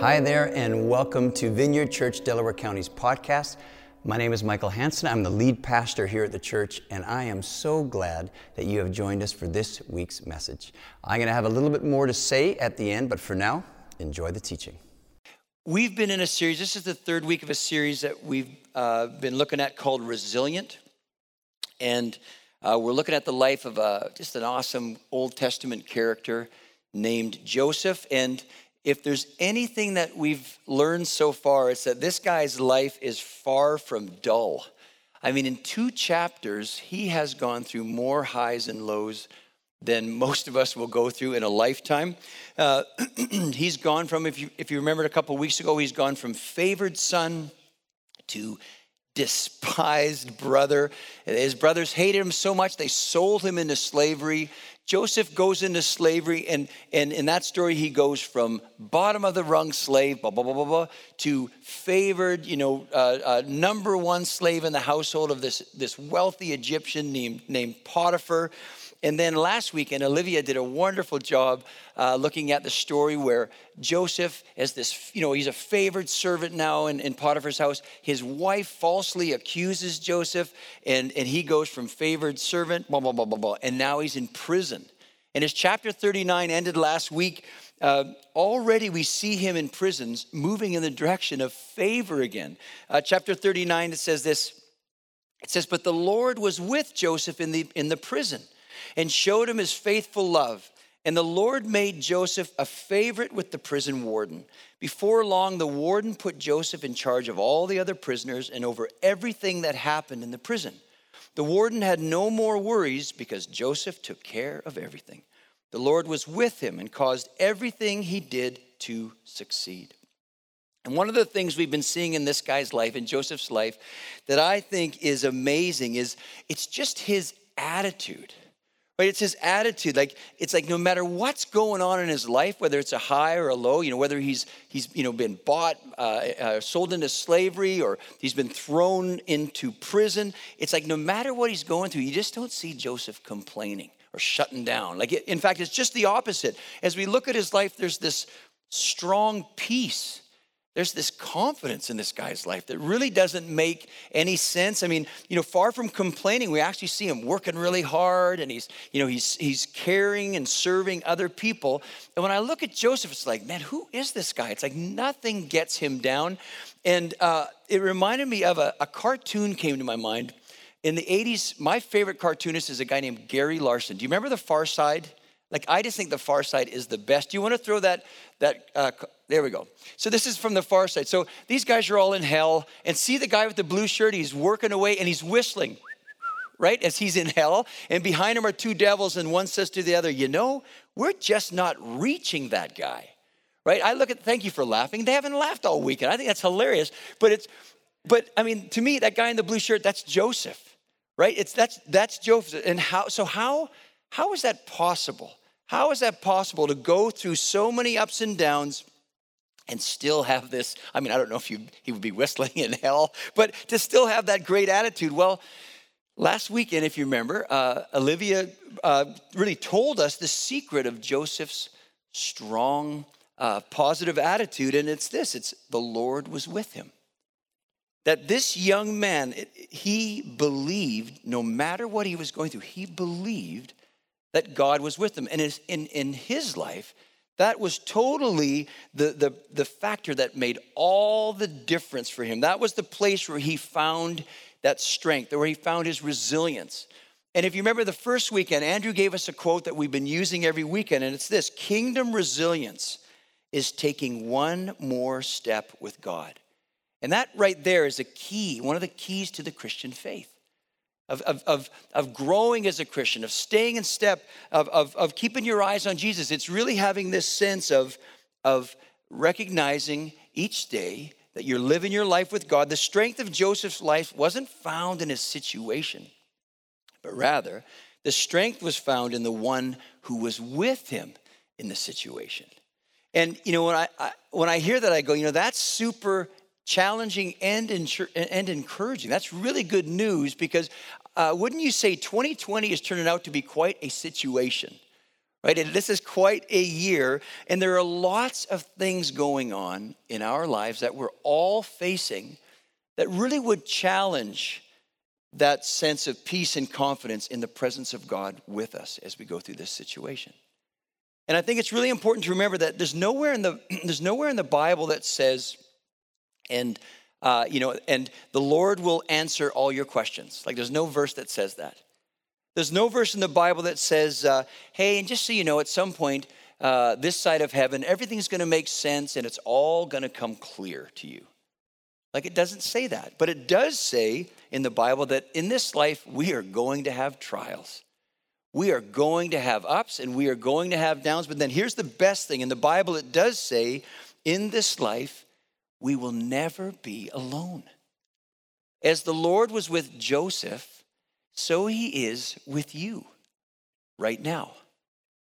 Hi there, and welcome to Vineyard Church Delaware County's podcast. My name is Michael Hanson. I'm the lead pastor here at the church, and I am so glad that you have joined us for this week's message. I'm going to have a little bit more to say at the end, but for now, enjoy the teaching. We've been in a series, this is the third week of a series that we've uh, been looking at called Resilient. And uh, we're looking at the life of a, just an awesome Old Testament character named Joseph. And if there's anything that we've learned so far, it's that this guy's life is far from dull. I mean, in two chapters, he has gone through more highs and lows than most of us will go through in a lifetime. Uh, he's gone from, if you, if you remembered a couple weeks ago, he's gone from favored son to despised brother. His brothers hated him so much they sold him into slavery. Joseph goes into slavery, and, and in that story, he goes from bottom of the rung slave, blah, blah, blah, blah, blah, to favored, you know, uh, uh, number one slave in the household of this, this wealthy Egyptian named, named Potiphar. And then last weekend, Olivia did a wonderful job uh, looking at the story where Joseph, as this, you know, he's a favored servant now in, in Potiphar's house. His wife falsely accuses Joseph, and, and he goes from favored servant, blah, blah, blah, blah, blah. And now he's in prison. And as chapter 39 ended last week, uh, already we see him in prisons moving in the direction of favor again. Uh, chapter 39, it says this it says, But the Lord was with Joseph in the, in the prison and showed him his faithful love. And the Lord made Joseph a favorite with the prison warden. Before long, the warden put Joseph in charge of all the other prisoners and over everything that happened in the prison. The warden had no more worries because Joseph took care of everything. The Lord was with him and caused everything he did to succeed. And one of the things we've been seeing in this guy's life, in Joseph's life, that I think is amazing is it's just his attitude. Right? It's his attitude. Like it's like no matter what's going on in his life, whether it's a high or a low, you know, whether he's he's you know been bought, uh, uh, sold into slavery, or he's been thrown into prison. It's like no matter what he's going through, you just don't see Joseph complaining or shutting down. Like in fact, it's just the opposite. As we look at his life, there's this strong peace there's this confidence in this guy's life that really doesn't make any sense. I mean, you know, far from complaining, we actually see him working really hard and he's, you know, he's he's caring and serving other people. And when I look at Joseph, it's like, man, who is this guy? It's like nothing gets him down. And uh, it reminded me of a, a cartoon came to my mind. In the 80s, my favorite cartoonist is a guy named Gary Larson. Do you remember The Far Side? Like, I just think The Far Side is the best. Do you want to throw that, that uh, there we go. So this is from the far side. So these guys are all in hell, and see the guy with the blue shirt, he's working away and he's whistling, right? As he's in hell. And behind him are two devils, and one says to the other, You know, we're just not reaching that guy. Right? I look at thank you for laughing. They haven't laughed all weekend. I think that's hilarious. But it's but I mean, to me, that guy in the blue shirt, that's Joseph. Right? It's that's that's Joseph. And how so how how is that possible? How is that possible to go through so many ups and downs? And still have this. I mean, I don't know if you, he would be whistling in hell, but to still have that great attitude. Well, last weekend, if you remember, uh, Olivia uh, really told us the secret of Joseph's strong, uh, positive attitude, and it's this it's the Lord was with him. That this young man, he believed, no matter what he was going through, he believed that God was with him. And in, in his life, that was totally the, the, the factor that made all the difference for him. That was the place where he found that strength, where he found his resilience. And if you remember the first weekend, Andrew gave us a quote that we've been using every weekend, and it's this Kingdom resilience is taking one more step with God. And that right there is a key, one of the keys to the Christian faith of, of, of, of growing as a Christian, of staying in step, of, of, of keeping your eyes on Jesus. It's really having this sense of, of recognizing each day that you're living your life with God. The strength of Joseph's life wasn't found in his situation, but rather the strength was found in the one who was with him in the situation. And you know, when I, I when I hear that, I go, you know, that's super challenging and, and encouraging. That's really good news because uh, wouldn't you say 2020 is turning out to be quite a situation? right? And this is quite a year, and there are lots of things going on in our lives that we're all facing that really would challenge that sense of peace and confidence in the presence of God with us as we go through this situation. And I think it's really important to remember that there's nowhere in the there's nowhere in the Bible that says, and uh, you know, and the Lord will answer all your questions. Like there's no verse that says that. There's no verse in the Bible that says, uh, hey, and just so you know, at some point, uh, this side of heaven, everything's going to make sense and it's all going to come clear to you. Like it doesn't say that. But it does say in the Bible that in this life, we are going to have trials. We are going to have ups and we are going to have downs. But then here's the best thing in the Bible, it does say, in this life, we will never be alone. As the Lord was with Joseph, so he is with you right now.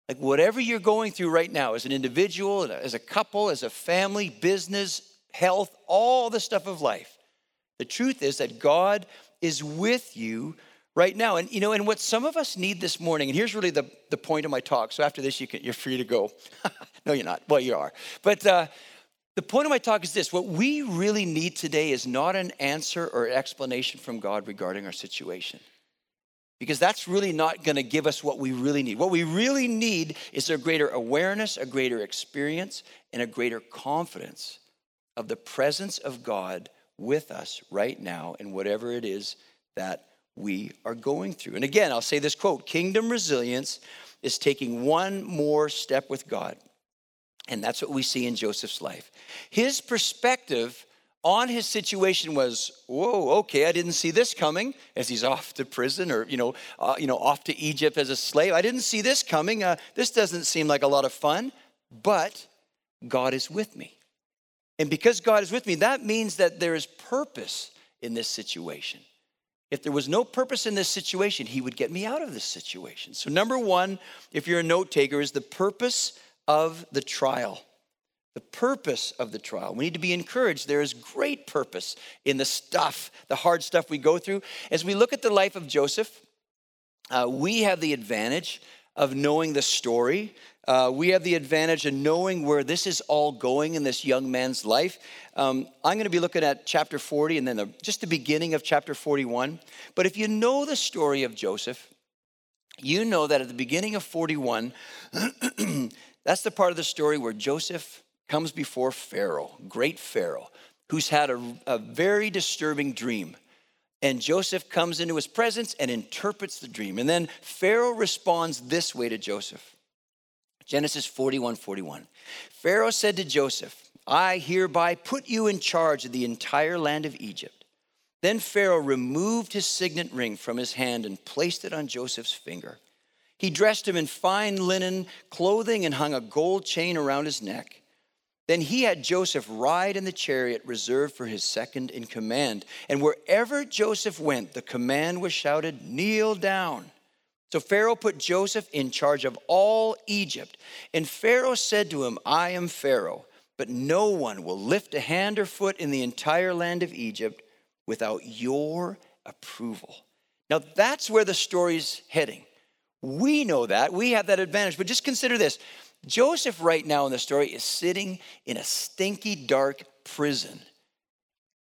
Like whatever you're going through right now, as an individual, as a couple, as a family, business, health, all the stuff of life, the truth is that God is with you right now. And you know, and what some of us need this morning, and here's really the, the point of my talk. So after this, you can, you're free to go. no, you're not. Well, you are. But uh, the point of my talk is this what we really need today is not an answer or explanation from God regarding our situation because that's really not going to give us what we really need. What we really need is a greater awareness, a greater experience, and a greater confidence of the presence of God with us right now in whatever it is that we are going through. And again, I'll say this quote Kingdom resilience is taking one more step with God. And that's what we see in Joseph's life. His perspective on his situation was, whoa, okay, I didn't see this coming as he's off to prison or, you know, uh, you know off to Egypt as a slave. I didn't see this coming. Uh, this doesn't seem like a lot of fun, but God is with me. And because God is with me, that means that there is purpose in this situation. If there was no purpose in this situation, he would get me out of this situation. So, number one, if you're a note taker, is the purpose of the trial the purpose of the trial. We need to be encouraged. There is great purpose in the stuff, the hard stuff we go through. As we look at the life of Joseph, uh, we have the advantage of knowing the story. Uh, we have the advantage of knowing where this is all going in this young man's life. Um, I'm going to be looking at chapter 40 and then the, just the beginning of chapter 41. But if you know the story of Joseph, you know that at the beginning of 41, that's the part of the story where Joseph comes before Pharaoh, great Pharaoh, who's had a, a very disturbing dream. And Joseph comes into his presence and interprets the dream. And then Pharaoh responds this way to Joseph Genesis 41 41. Pharaoh said to Joseph, I hereby put you in charge of the entire land of Egypt. Then Pharaoh removed his signet ring from his hand and placed it on Joseph's finger. He dressed him in fine linen clothing and hung a gold chain around his neck. Then he had Joseph ride in the chariot reserved for his second in command. And wherever Joseph went, the command was shouted, Kneel down. So Pharaoh put Joseph in charge of all Egypt. And Pharaoh said to him, I am Pharaoh, but no one will lift a hand or foot in the entire land of Egypt without your approval. Now that's where the story's heading. We know that. We have that advantage. But just consider this Joseph, right now in the story, is sitting in a stinky, dark prison,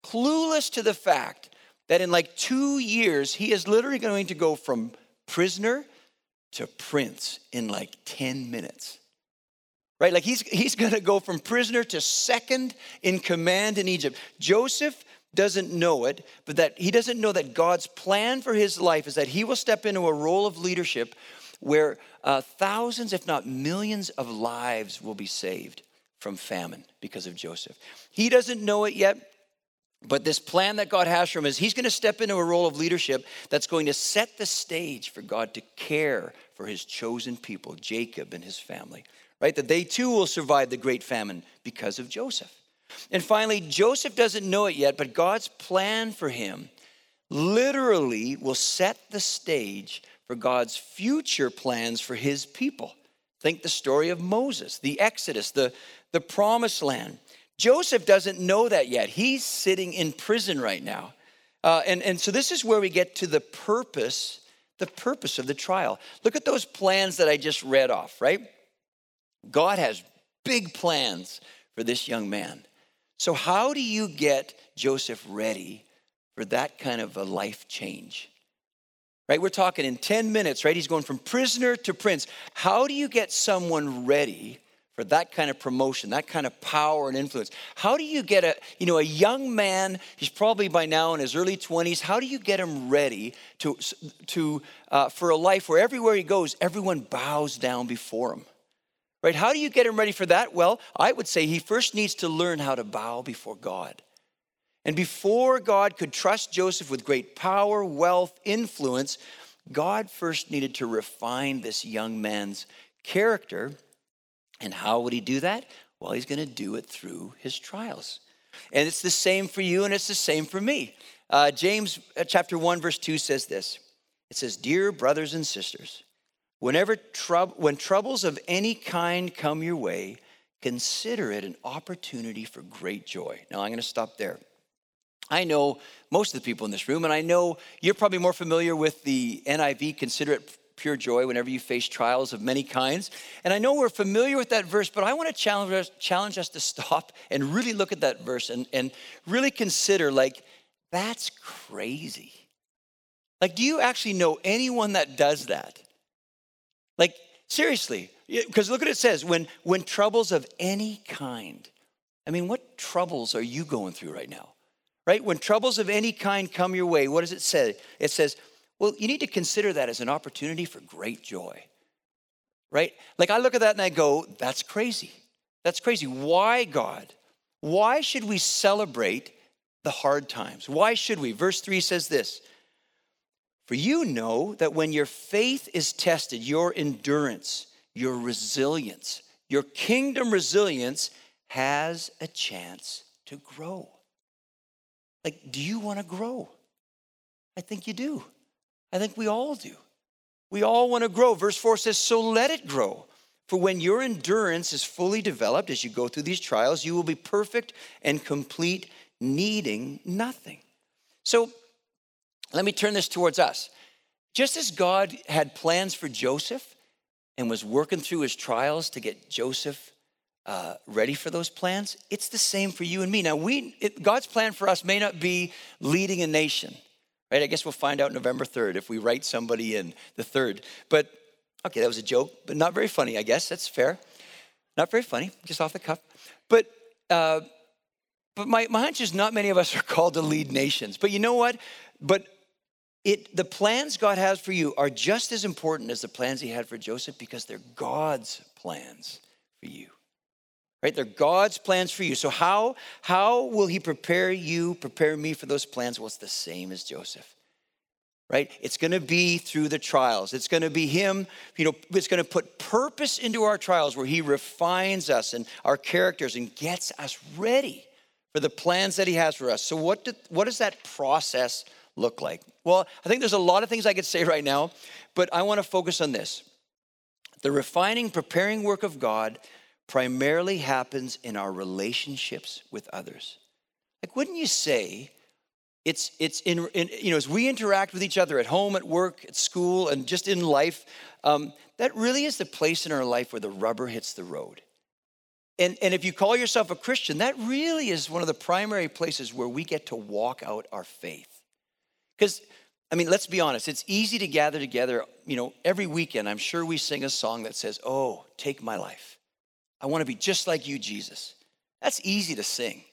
clueless to the fact that in like two years, he is literally going to go from prisoner to prince in like 10 minutes. Right? Like he's, he's going to go from prisoner to second in command in Egypt. Joseph doesn't know it, but that he doesn't know that God's plan for his life is that he will step into a role of leadership where uh, thousands, if not millions, of lives will be saved from famine because of Joseph. He doesn't know it yet, but this plan that God has for him is he's going to step into a role of leadership that's going to set the stage for God to care for his chosen people, Jacob and his family, right? That they too will survive the great famine because of Joseph. And finally, Joseph doesn't know it yet, but God's plan for him literally will set the stage for God's future plans for his people. Think the story of Moses, the Exodus, the, the promised land. Joseph doesn't know that yet. He's sitting in prison right now. Uh, and, and so this is where we get to the purpose the purpose of the trial. Look at those plans that I just read off, right? God has big plans for this young man. So, how do you get Joseph ready for that kind of a life change? Right? We're talking in 10 minutes, right? He's going from prisoner to prince. How do you get someone ready for that kind of promotion, that kind of power and influence? How do you get a, you know, a young man, he's probably by now in his early 20s, how do you get him ready to, to, uh, for a life where everywhere he goes, everyone bows down before him? Right? How do you get him ready for that? Well, I would say he first needs to learn how to bow before God. And before God could trust Joseph with great power, wealth, influence, God first needed to refine this young man's character. And how would he do that? Well, he's going to do it through his trials. And it's the same for you, and it's the same for me. Uh, James uh, chapter 1, verse 2 says this It says, Dear brothers and sisters, Whenever trou- when troubles of any kind come your way, consider it an opportunity for great joy. Now, I'm going to stop there. I know most of the people in this room, and I know you're probably more familiar with the NIV, consider it pure joy whenever you face trials of many kinds. And I know we're familiar with that verse, but I want to challenge us, challenge us to stop and really look at that verse and, and really consider like, that's crazy. Like, do you actually know anyone that does that? Like, seriously, because look what it says when, when troubles of any kind, I mean, what troubles are you going through right now? Right? When troubles of any kind come your way, what does it say? It says, well, you need to consider that as an opportunity for great joy. Right? Like I look at that and I go, that's crazy. That's crazy. Why, God? Why should we celebrate the hard times? Why should we? Verse 3 says this for you know that when your faith is tested, your endurance, your resilience, your kingdom resilience has a chance to grow. Like, do you want to grow? I think you do. I think we all do. We all want to grow. Verse 4 says, So let it grow. For when your endurance is fully developed as you go through these trials, you will be perfect and complete, needing nothing. So let me turn this towards us. Just as God had plans for Joseph and was working through his trials to get Joseph uh, ready for those plans, it's the same for you and me. Now, we it, God's plan for us may not be leading a nation, right? I guess we'll find out November 3rd if we write somebody in the 3rd. But okay, that was a joke, but not very funny, I guess. That's fair. Not very funny, just off the cuff. But uh, but my, my hunch is not many of us are called to lead nations. But you know what? But it, the plans God has for you are just as important as the plans he had for Joseph because they're God's plans for you. Right? They're God's plans for you. So how, how will he prepare you, prepare me for those plans? Well, it's the same as Joseph. Right? It's going to be through the trials. It's going to be him, you know, it's going to put purpose into our trials where he refines us and our characters and gets us ready for the plans that he has for us. So what, did, what does that process look like? Well, I think there's a lot of things I could say right now, but I want to focus on this. The refining, preparing work of God primarily happens in our relationships with others. Like, wouldn't you say it's, it's in, in you know, as we interact with each other at home, at work, at school, and just in life, um, that really is the place in our life where the rubber hits the road. And, and if you call yourself a Christian, that really is one of the primary places where we get to walk out our faith. Because, I mean, let's be honest, it's easy to gather together, you know, every weekend. I'm sure we sing a song that says, Oh, take my life. I want to be just like you, Jesus. That's easy to sing.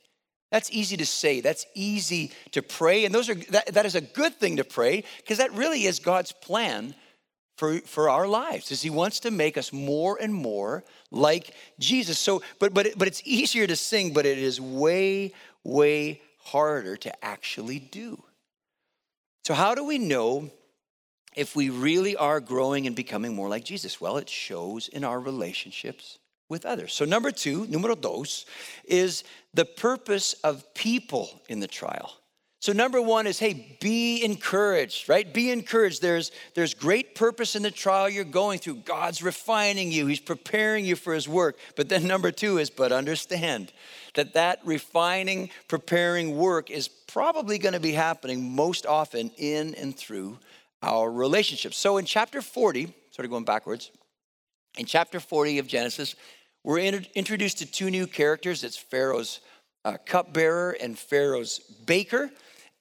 That's easy to say. That's easy to pray. And those are that, that is a good thing to pray because that really is God's plan for, for our lives is he wants to make us more and more like Jesus. So, but but but it's easier to sing, but it is way, way harder to actually do. So, how do we know if we really are growing and becoming more like Jesus? Well, it shows in our relationships with others. So, number two, numero dos, is the purpose of people in the trial. So, number one is hey, be encouraged, right? Be encouraged. There's, there's great purpose in the trial you're going through. God's refining you, He's preparing you for His work. But then, number two is, but understand that that refining, preparing work is probably going to be happening most often in and through our relationships. So in chapter 40, sort of going backwards, in chapter 40 of Genesis, we're introduced to two new characters. It's Pharaoh's uh, cupbearer and Pharaoh's baker.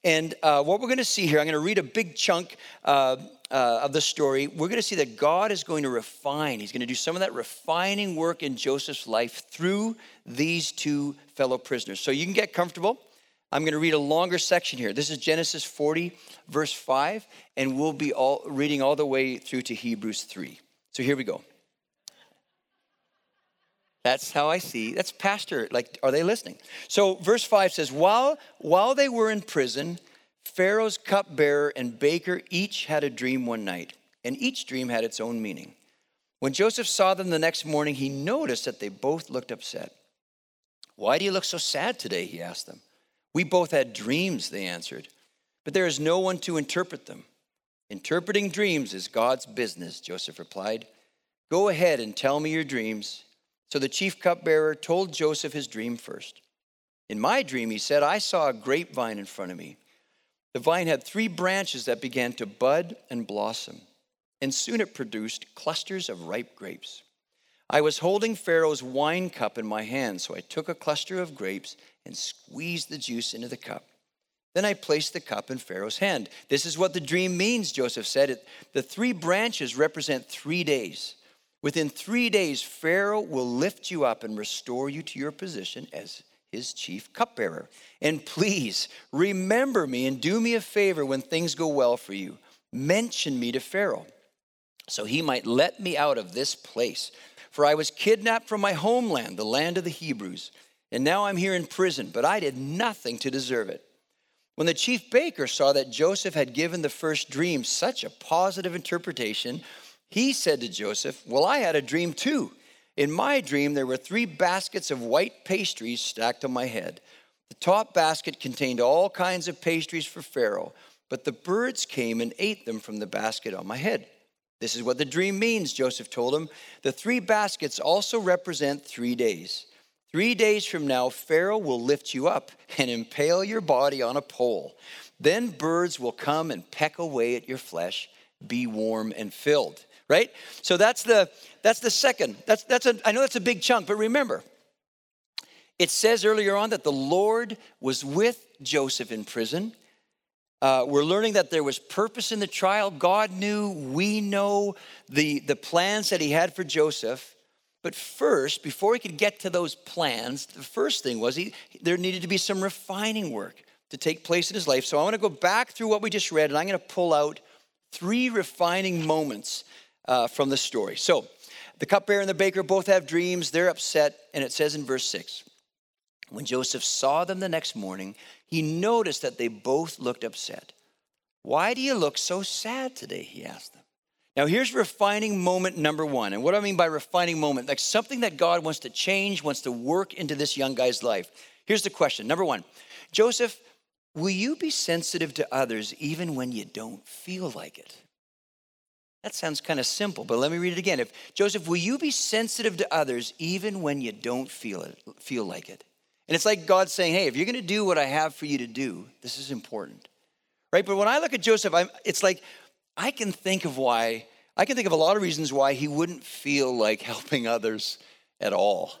And uh, what we're going to see here, I'm going to read a big chunk uh, uh, of the story. We're going to see that God is going to refine. He's going to do some of that refining work in Joseph's life through these two fellow prisoners. So you can get comfortable. I'm going to read a longer section here. This is Genesis 40, verse 5, and we'll be all reading all the way through to Hebrews 3. So here we go. That's how I see. That's pastor. Like, are they listening? So, verse 5 says, While, while they were in prison, Pharaoh's cupbearer and baker each had a dream one night, and each dream had its own meaning. When Joseph saw them the next morning, he noticed that they both looked upset. Why do you look so sad today? He asked them. We both had dreams, they answered, but there is no one to interpret them. Interpreting dreams is God's business, Joseph replied. Go ahead and tell me your dreams so the chief cupbearer told Joseph his dream first. In my dream, he said, I saw a grapevine in front of me. The vine had three branches that began to bud and blossom, and soon it produced clusters of ripe grapes. I was holding Pharaoh's wine cup in my hand, so I took a cluster of grapes and squeezed the juice into the cup. Then I placed the cup in Pharaoh's hand. This is what the dream means, Joseph said. The three branches represent three days. Within three days, Pharaoh will lift you up and restore you to your position as his chief cupbearer. And please remember me and do me a favor when things go well for you. Mention me to Pharaoh so he might let me out of this place. For I was kidnapped from my homeland, the land of the Hebrews, and now I'm here in prison, but I did nothing to deserve it. When the chief baker saw that Joseph had given the first dream such a positive interpretation, he said to Joseph, Well, I had a dream too. In my dream, there were three baskets of white pastries stacked on my head. The top basket contained all kinds of pastries for Pharaoh, but the birds came and ate them from the basket on my head. This is what the dream means, Joseph told him. The three baskets also represent three days. Three days from now, Pharaoh will lift you up and impale your body on a pole. Then birds will come and peck away at your flesh. Be warm and filled right? So that's the that's the second. That's that's a I know that's a big chunk, but remember, it says earlier on that the Lord was with Joseph in prison. Uh, we're learning that there was purpose in the trial. God knew, we know the, the plans that he had for Joseph. But first, before he could get to those plans, the first thing was he, there needed to be some refining work to take place in his life. So I want to go back through what we just read, and I'm going to pull out three refining moments uh, from the story. So, the cupbearer and the baker both have dreams. They're upset. And it says in verse 6 When Joseph saw them the next morning, he noticed that they both looked upset. Why do you look so sad today? He asked them. Now, here's refining moment number one. And what I mean by refining moment? Like something that God wants to change, wants to work into this young guy's life. Here's the question Number one Joseph, will you be sensitive to others even when you don't feel like it? That sounds kind of simple, but let me read it again. If Joseph, will you be sensitive to others even when you don't feel it, feel like it? And it's like God saying, "Hey, if you're going to do what I have for you to do, this is important." Right? But when I look at Joseph, I'm, it's like I can think of why I can think of a lot of reasons why he wouldn't feel like helping others at all.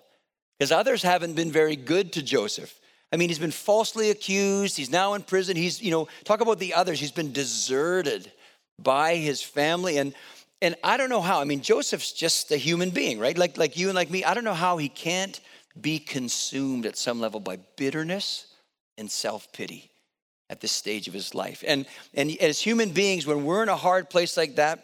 Because others haven't been very good to Joseph. I mean, he's been falsely accused. He's now in prison. He's, you know, talk about the others. He's been deserted by his family. And and I don't know how. I mean, Joseph's just a human being, right? Like, like you and like me. I don't know how he can't be consumed at some level by bitterness and self-pity at this stage of his life. And and as human beings, when we're in a hard place like that,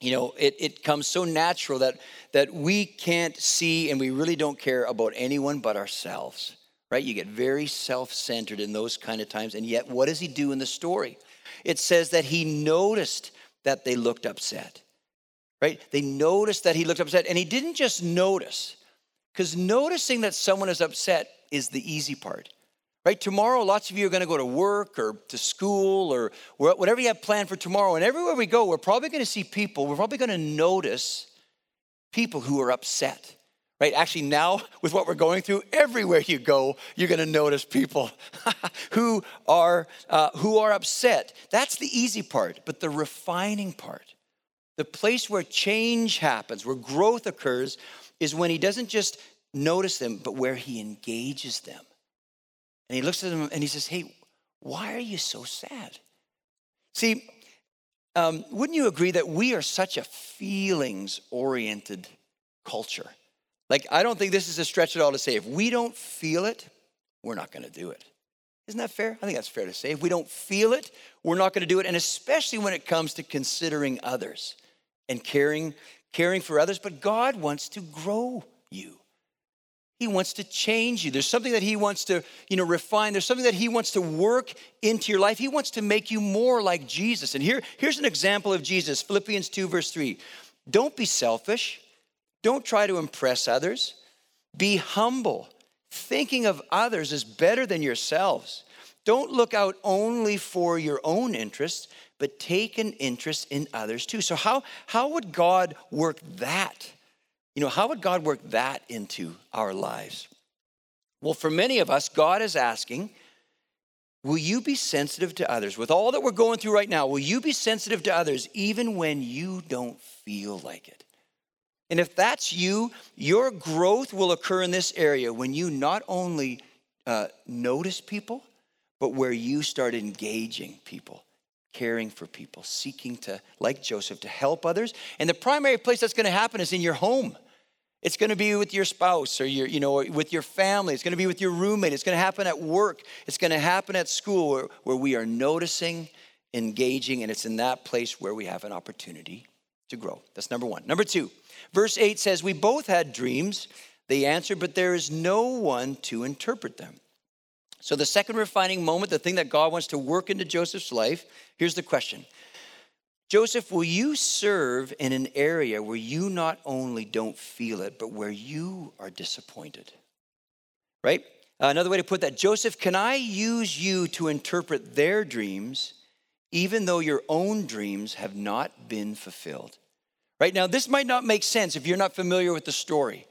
you know, it, it comes so natural that that we can't see and we really don't care about anyone but ourselves. Right? You get very self-centered in those kind of times. And yet, what does he do in the story? It says that he noticed that they looked upset, right? They noticed that he looked upset. And he didn't just notice, because noticing that someone is upset is the easy part, right? Tomorrow, lots of you are going to go to work or to school or whatever you have planned for tomorrow. And everywhere we go, we're probably going to see people, we're probably going to notice people who are upset right? Actually, now with what we're going through, everywhere you go, you're going to notice people who are uh, who are upset. That's the easy part, but the refining part, the place where change happens, where growth occurs, is when he doesn't just notice them, but where he engages them. And he looks at them and he says, "Hey, why are you so sad?" See. Um, wouldn't you agree that we are such a feelings oriented culture? Like, I don't think this is a stretch at all to say if we don't feel it, we're not going to do it. Isn't that fair? I think that's fair to say. If we don't feel it, we're not going to do it. And especially when it comes to considering others and caring, caring for others. But God wants to grow you. He wants to change you. There's something that he wants to, you know, refine. There's something that he wants to work into your life. He wants to make you more like Jesus. And here, here's an example of Jesus, Philippians 2, verse 3. Don't be selfish. Don't try to impress others. Be humble. Thinking of others is better than yourselves. Don't look out only for your own interests, but take an interest in others too. So, how, how would God work that? You know, how would God work that into our lives? Well, for many of us, God is asking, Will you be sensitive to others? With all that we're going through right now, will you be sensitive to others even when you don't feel like it? And if that's you, your growth will occur in this area when you not only uh, notice people, but where you start engaging people, caring for people, seeking to, like Joseph, to help others. And the primary place that's going to happen is in your home. It's going to be with your spouse or your, you know, with your family. It's going to be with your roommate. It's going to happen at work. It's going to happen at school where, where we are noticing, engaging, and it's in that place where we have an opportunity to grow. That's number one. Number two, Verse 8 says, We both had dreams. They answered, but there is no one to interpret them. So, the second refining moment, the thing that God wants to work into Joseph's life, here's the question Joseph, will you serve in an area where you not only don't feel it, but where you are disappointed? Right? Uh, another way to put that Joseph, can I use you to interpret their dreams, even though your own dreams have not been fulfilled? right? Now, this might not make sense if you're not familiar with the story,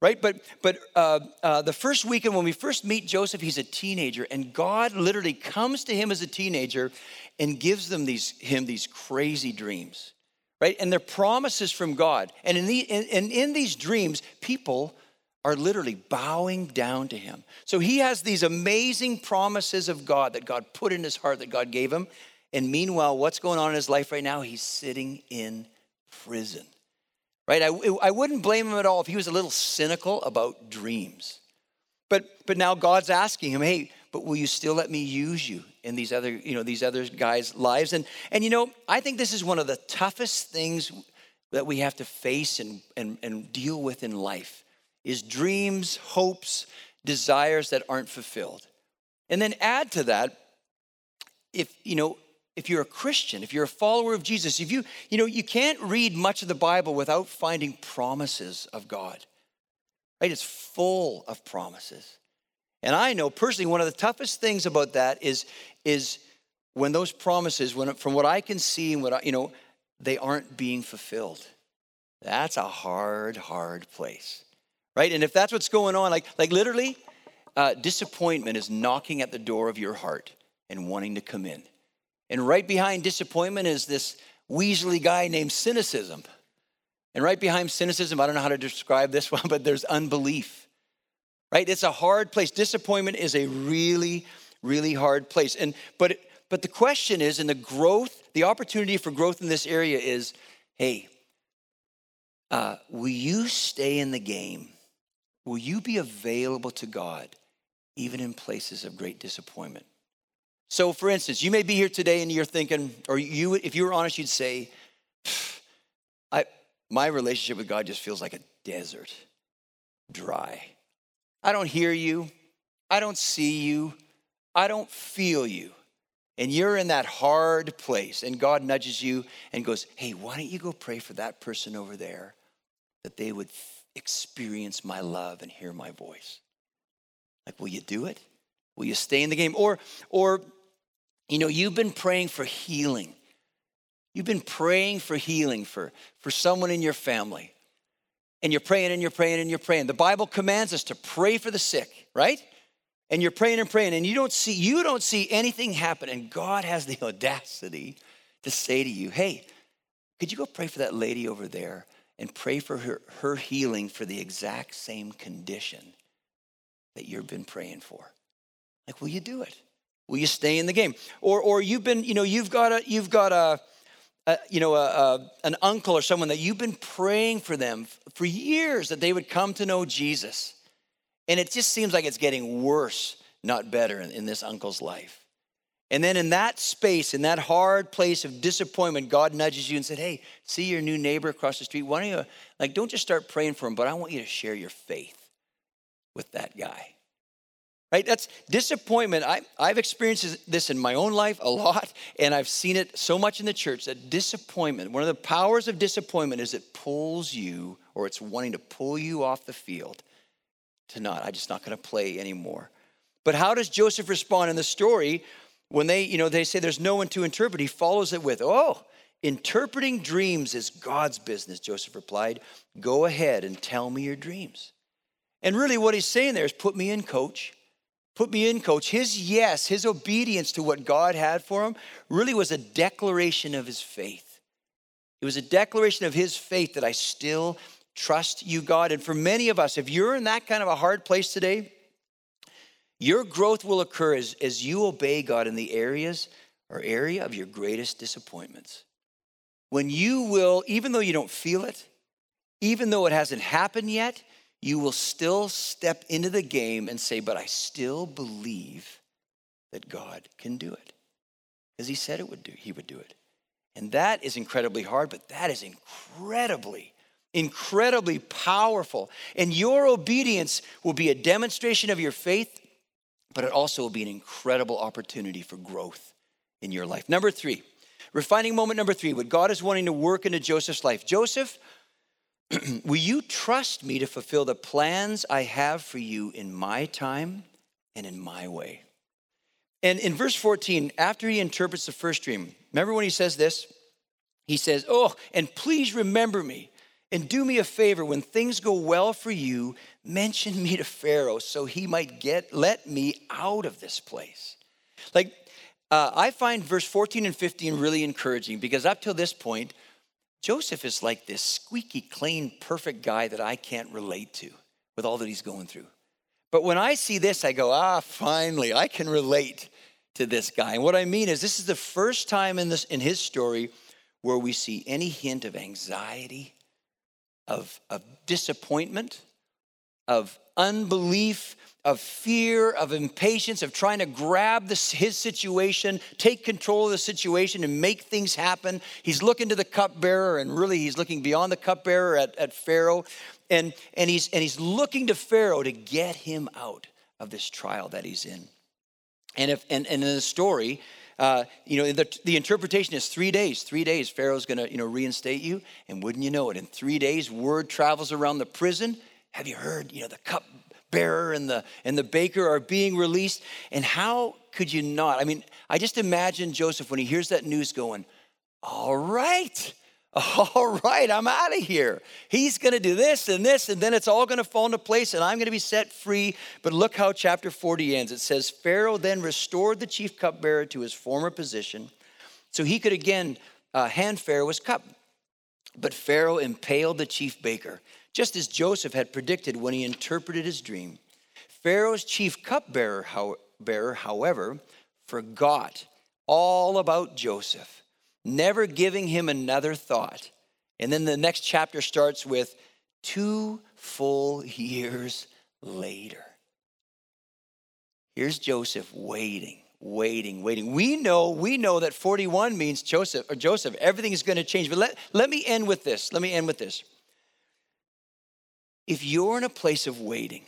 right? But, but uh, uh, the first weekend when we first meet Joseph, he's a teenager, and God literally comes to him as a teenager and gives them these, him these crazy dreams, right? And they're promises from God. And in, the, in, and in these dreams, people are literally bowing down to him. So he has these amazing promises of God that God put in his heart, that God gave him. And meanwhile, what's going on in his life right now? He's sitting in prison. Right? I, I wouldn't blame him at all if he was a little cynical about dreams. But, but now God's asking him, hey, but will you still let me use you in these other, you know, these other guys' lives? And, and you know, I think this is one of the toughest things that we have to face and, and, and deal with in life is dreams, hopes, desires that aren't fulfilled. And then add to that, if, you know, if you're a Christian, if you're a follower of Jesus, if you, you know, you can't read much of the Bible without finding promises of God. Right? It's full of promises. And I know personally one of the toughest things about that is, is when those promises, when, from what I can see and what I, you know, they aren't being fulfilled. That's a hard, hard place. Right? And if that's what's going on, like, like literally, uh, disappointment is knocking at the door of your heart and wanting to come in. And right behind disappointment is this Weasley guy named cynicism. And right behind cynicism, I don't know how to describe this one, but there's unbelief. Right? It's a hard place. Disappointment is a really, really hard place. And but but the question is, and the growth, the opportunity for growth in this area is, hey, uh, will you stay in the game? Will you be available to God even in places of great disappointment? So, for instance, you may be here today and you're thinking, or you, if you were honest, you'd say, I, my relationship with God just feels like a desert, dry. I don't hear you. I don't see you. I don't feel you. And you're in that hard place, and God nudges you and goes, Hey, why don't you go pray for that person over there that they would experience my love and hear my voice? Like, will you do it? Will you stay in the game? Or, or you know, you've been praying for healing. You've been praying for healing for, for someone in your family. and you're praying and you're praying and you're praying. The Bible commands us to pray for the sick, right? And you're praying and praying, and you don't see you don't see anything happen, and God has the audacity to say to you, "Hey, could you go pray for that lady over there and pray for her, her healing for the exact same condition that you've been praying for?" Like, will you do it? Will you stay in the game? Or, or you've been, you know, you've got a, you've got a, a you know, a, a, an uncle or someone that you've been praying for them for years that they would come to know Jesus. And it just seems like it's getting worse, not better in, in this uncle's life. And then in that space, in that hard place of disappointment, God nudges you and said, Hey, see your new neighbor across the street. Why don't you, like, don't just start praying for him, but I want you to share your faith with that guy right? That's disappointment. I, I've experienced this in my own life a lot, and I've seen it so much in the church that disappointment, one of the powers of disappointment is it pulls you, or it's wanting to pull you off the field to not, I'm just not going to play anymore. But how does Joseph respond in the story when they, you know, they say there's no one to interpret? He follows it with, oh, interpreting dreams is God's business, Joseph replied. Go ahead and tell me your dreams. And really, what he's saying there is put me in, coach. Put me in, coach. His yes, his obedience to what God had for him really was a declaration of his faith. It was a declaration of his faith that I still trust you, God. And for many of us, if you're in that kind of a hard place today, your growth will occur as, as you obey God in the areas or area of your greatest disappointments. When you will, even though you don't feel it, even though it hasn't happened yet, you will still step into the game and say, But I still believe that God can do it. Because he said it would do, he would do it. And that is incredibly hard, but that is incredibly, incredibly powerful. And your obedience will be a demonstration of your faith, but it also will be an incredible opportunity for growth in your life. Number three, refining moment number three, what God is wanting to work into Joseph's life. Joseph Will you trust me to fulfill the plans I have for you in my time and in my way? And in verse 14, after he interprets the first dream, remember when he says this? He says, Oh, and please remember me and do me a favor when things go well for you, mention me to Pharaoh so he might get let me out of this place. Like uh, I find verse 14 and 15 really encouraging because up till this point, Joseph is like this squeaky clean, perfect guy that I can't relate to with all that he's going through. But when I see this, I go, ah, finally, I can relate to this guy. And what I mean is, this is the first time in, this, in his story where we see any hint of anxiety, of, of disappointment, of unbelief, of fear, of impatience, of trying to grab this, his situation, take control of the situation, and make things happen. He's looking to the cupbearer, and really he's looking beyond the cupbearer at, at Pharaoh. And, and, he's, and he's looking to Pharaoh to get him out of this trial that he's in. And, if, and, and in the story, uh, you know, the, the interpretation is three days. Three days, Pharaoh's going to, you know, reinstate you. And wouldn't you know it, in three days, word travels around the prison. Have you heard, you know, the cup bearer and the and the baker are being released? And how could you not? I mean i just imagine joseph when he hears that news going all right all right i'm out of here. He's going to do this and this and then it's all going to fall into place and i'm going to be set free. But look how chapter 40 ends. It says pharaoh then restored the chief cupbearer to his former position so he could again uh, hand pharaoh his cup. But pharaoh impaled the chief baker just as Joseph had predicted when he interpreted his dream. Pharaoh's chief cupbearer, however, forgot all about Joseph, never giving him another thought. And then the next chapter starts with two full years later. Here's Joseph waiting, waiting, waiting. We know, we know that 41 means Joseph or Joseph, everything is going to change. But let, let me end with this. Let me end with this if you're in a place of waiting,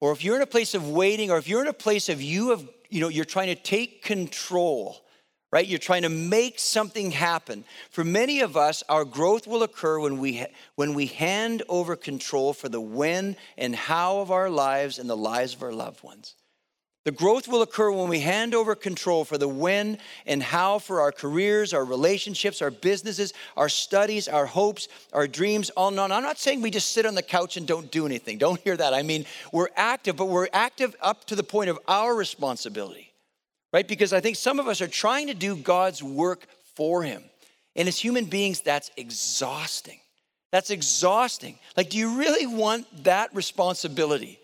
or if you're in a place of waiting, or if you're in a place of you have, you know, you're trying to take control, right? You're trying to make something happen. For many of us, our growth will occur when we when we hand over control for the when and how of our lives and the lives of our loved ones. The growth will occur when we hand over control for the when and how for our careers, our relationships, our businesses, our studies, our hopes, our dreams, all on. I'm not saying we just sit on the couch and don't do anything. Don't hear that. I mean, we're active, but we're active up to the point of our responsibility, right? Because I think some of us are trying to do God's work for Him. And as human beings, that's exhausting. That's exhausting. Like, do you really want that responsibility?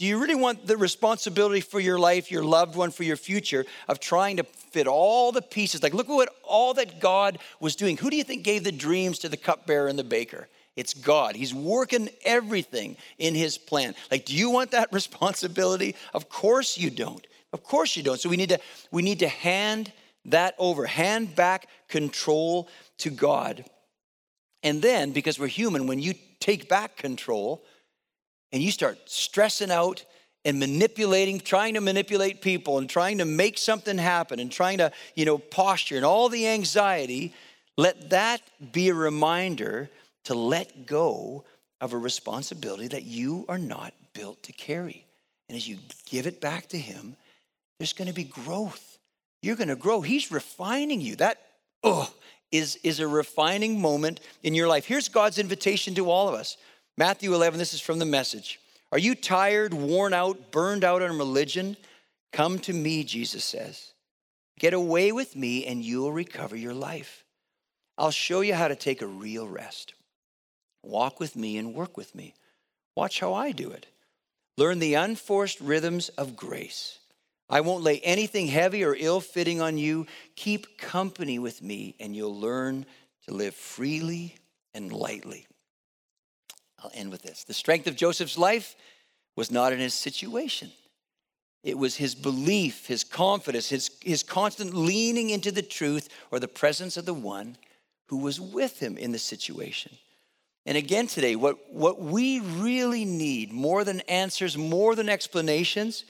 Do you really want the responsibility for your life, your loved one, for your future of trying to fit all the pieces? Like, look at what all that God was doing. Who do you think gave the dreams to the cupbearer and the baker? It's God. He's working everything in His plan. Like, do you want that responsibility? Of course you don't. Of course you don't. So we need to we need to hand that over, hand back control to God. And then, because we're human, when you take back control, and you start stressing out and manipulating, trying to manipulate people and trying to make something happen and trying to, you know, posture and all the anxiety, let that be a reminder to let go of a responsibility that you are not built to carry. And as you give it back to Him, there's going to be growth. You're going to grow. He's refining you. That, oh, is, is a refining moment in your life. Here's God's invitation to all of us Matthew 11, this is from the message. Are you tired, worn out, burned out on religion? Come to me, Jesus says. Get away with me and you'll recover your life. I'll show you how to take a real rest. Walk with me and work with me. Watch how I do it. Learn the unforced rhythms of grace. I won't lay anything heavy or ill fitting on you. Keep company with me, and you'll learn to live freely and lightly. I'll end with this. The strength of Joseph's life was not in his situation. It was his belief, his confidence, his, his constant leaning into the truth or the presence of the one who was with him in the situation. And again today, what, what we really need more than answers, more than explanations,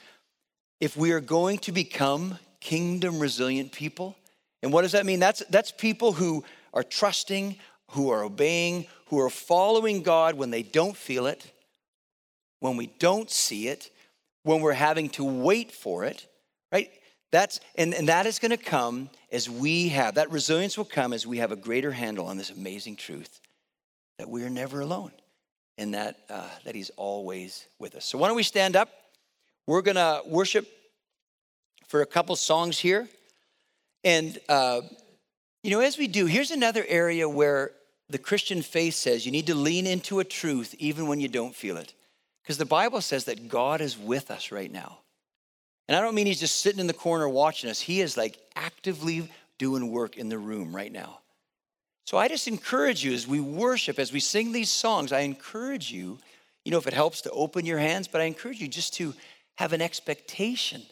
if we are going to become kingdom resilient people. And what does that mean? That's, that's people who are trusting, who are obeying, who are following God when they don't feel it, when we don't see it, when we're having to wait for it, right? That's and, and that is going to come as we have that resilience will come as we have a greater handle on this amazing truth that we are never alone and that uh, that He's always with us. So why don't we stand up? We're going to worship for a couple songs here, and uh, you know as we do, here's another area where the Christian faith says you need to lean into a truth even when you don't feel it. Because the Bible says that God is with us right now. And I don't mean he's just sitting in the corner watching us, he is like actively doing work in the room right now. So I just encourage you as we worship, as we sing these songs, I encourage you, you know, if it helps to open your hands, but I encourage you just to have an expectation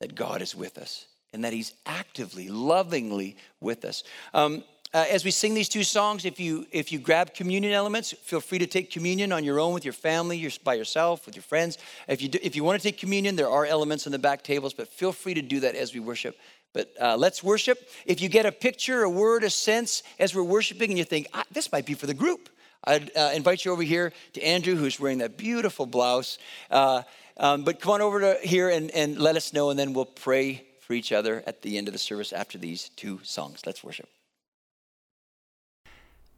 that God is with us and that he's actively, lovingly with us. Um, uh, as we sing these two songs, if you if you grab communion elements, feel free to take communion on your own with your family, your, by yourself, with your friends. If you do, if you want to take communion, there are elements on the back tables, but feel free to do that as we worship. But uh, let's worship. If you get a picture, a word, a sense as we're worshiping, and you think ah, this might be for the group, I'd uh, invite you over here to Andrew, who's wearing that beautiful blouse. Uh, um, but come on over to here and, and let us know, and then we'll pray for each other at the end of the service after these two songs. Let's worship.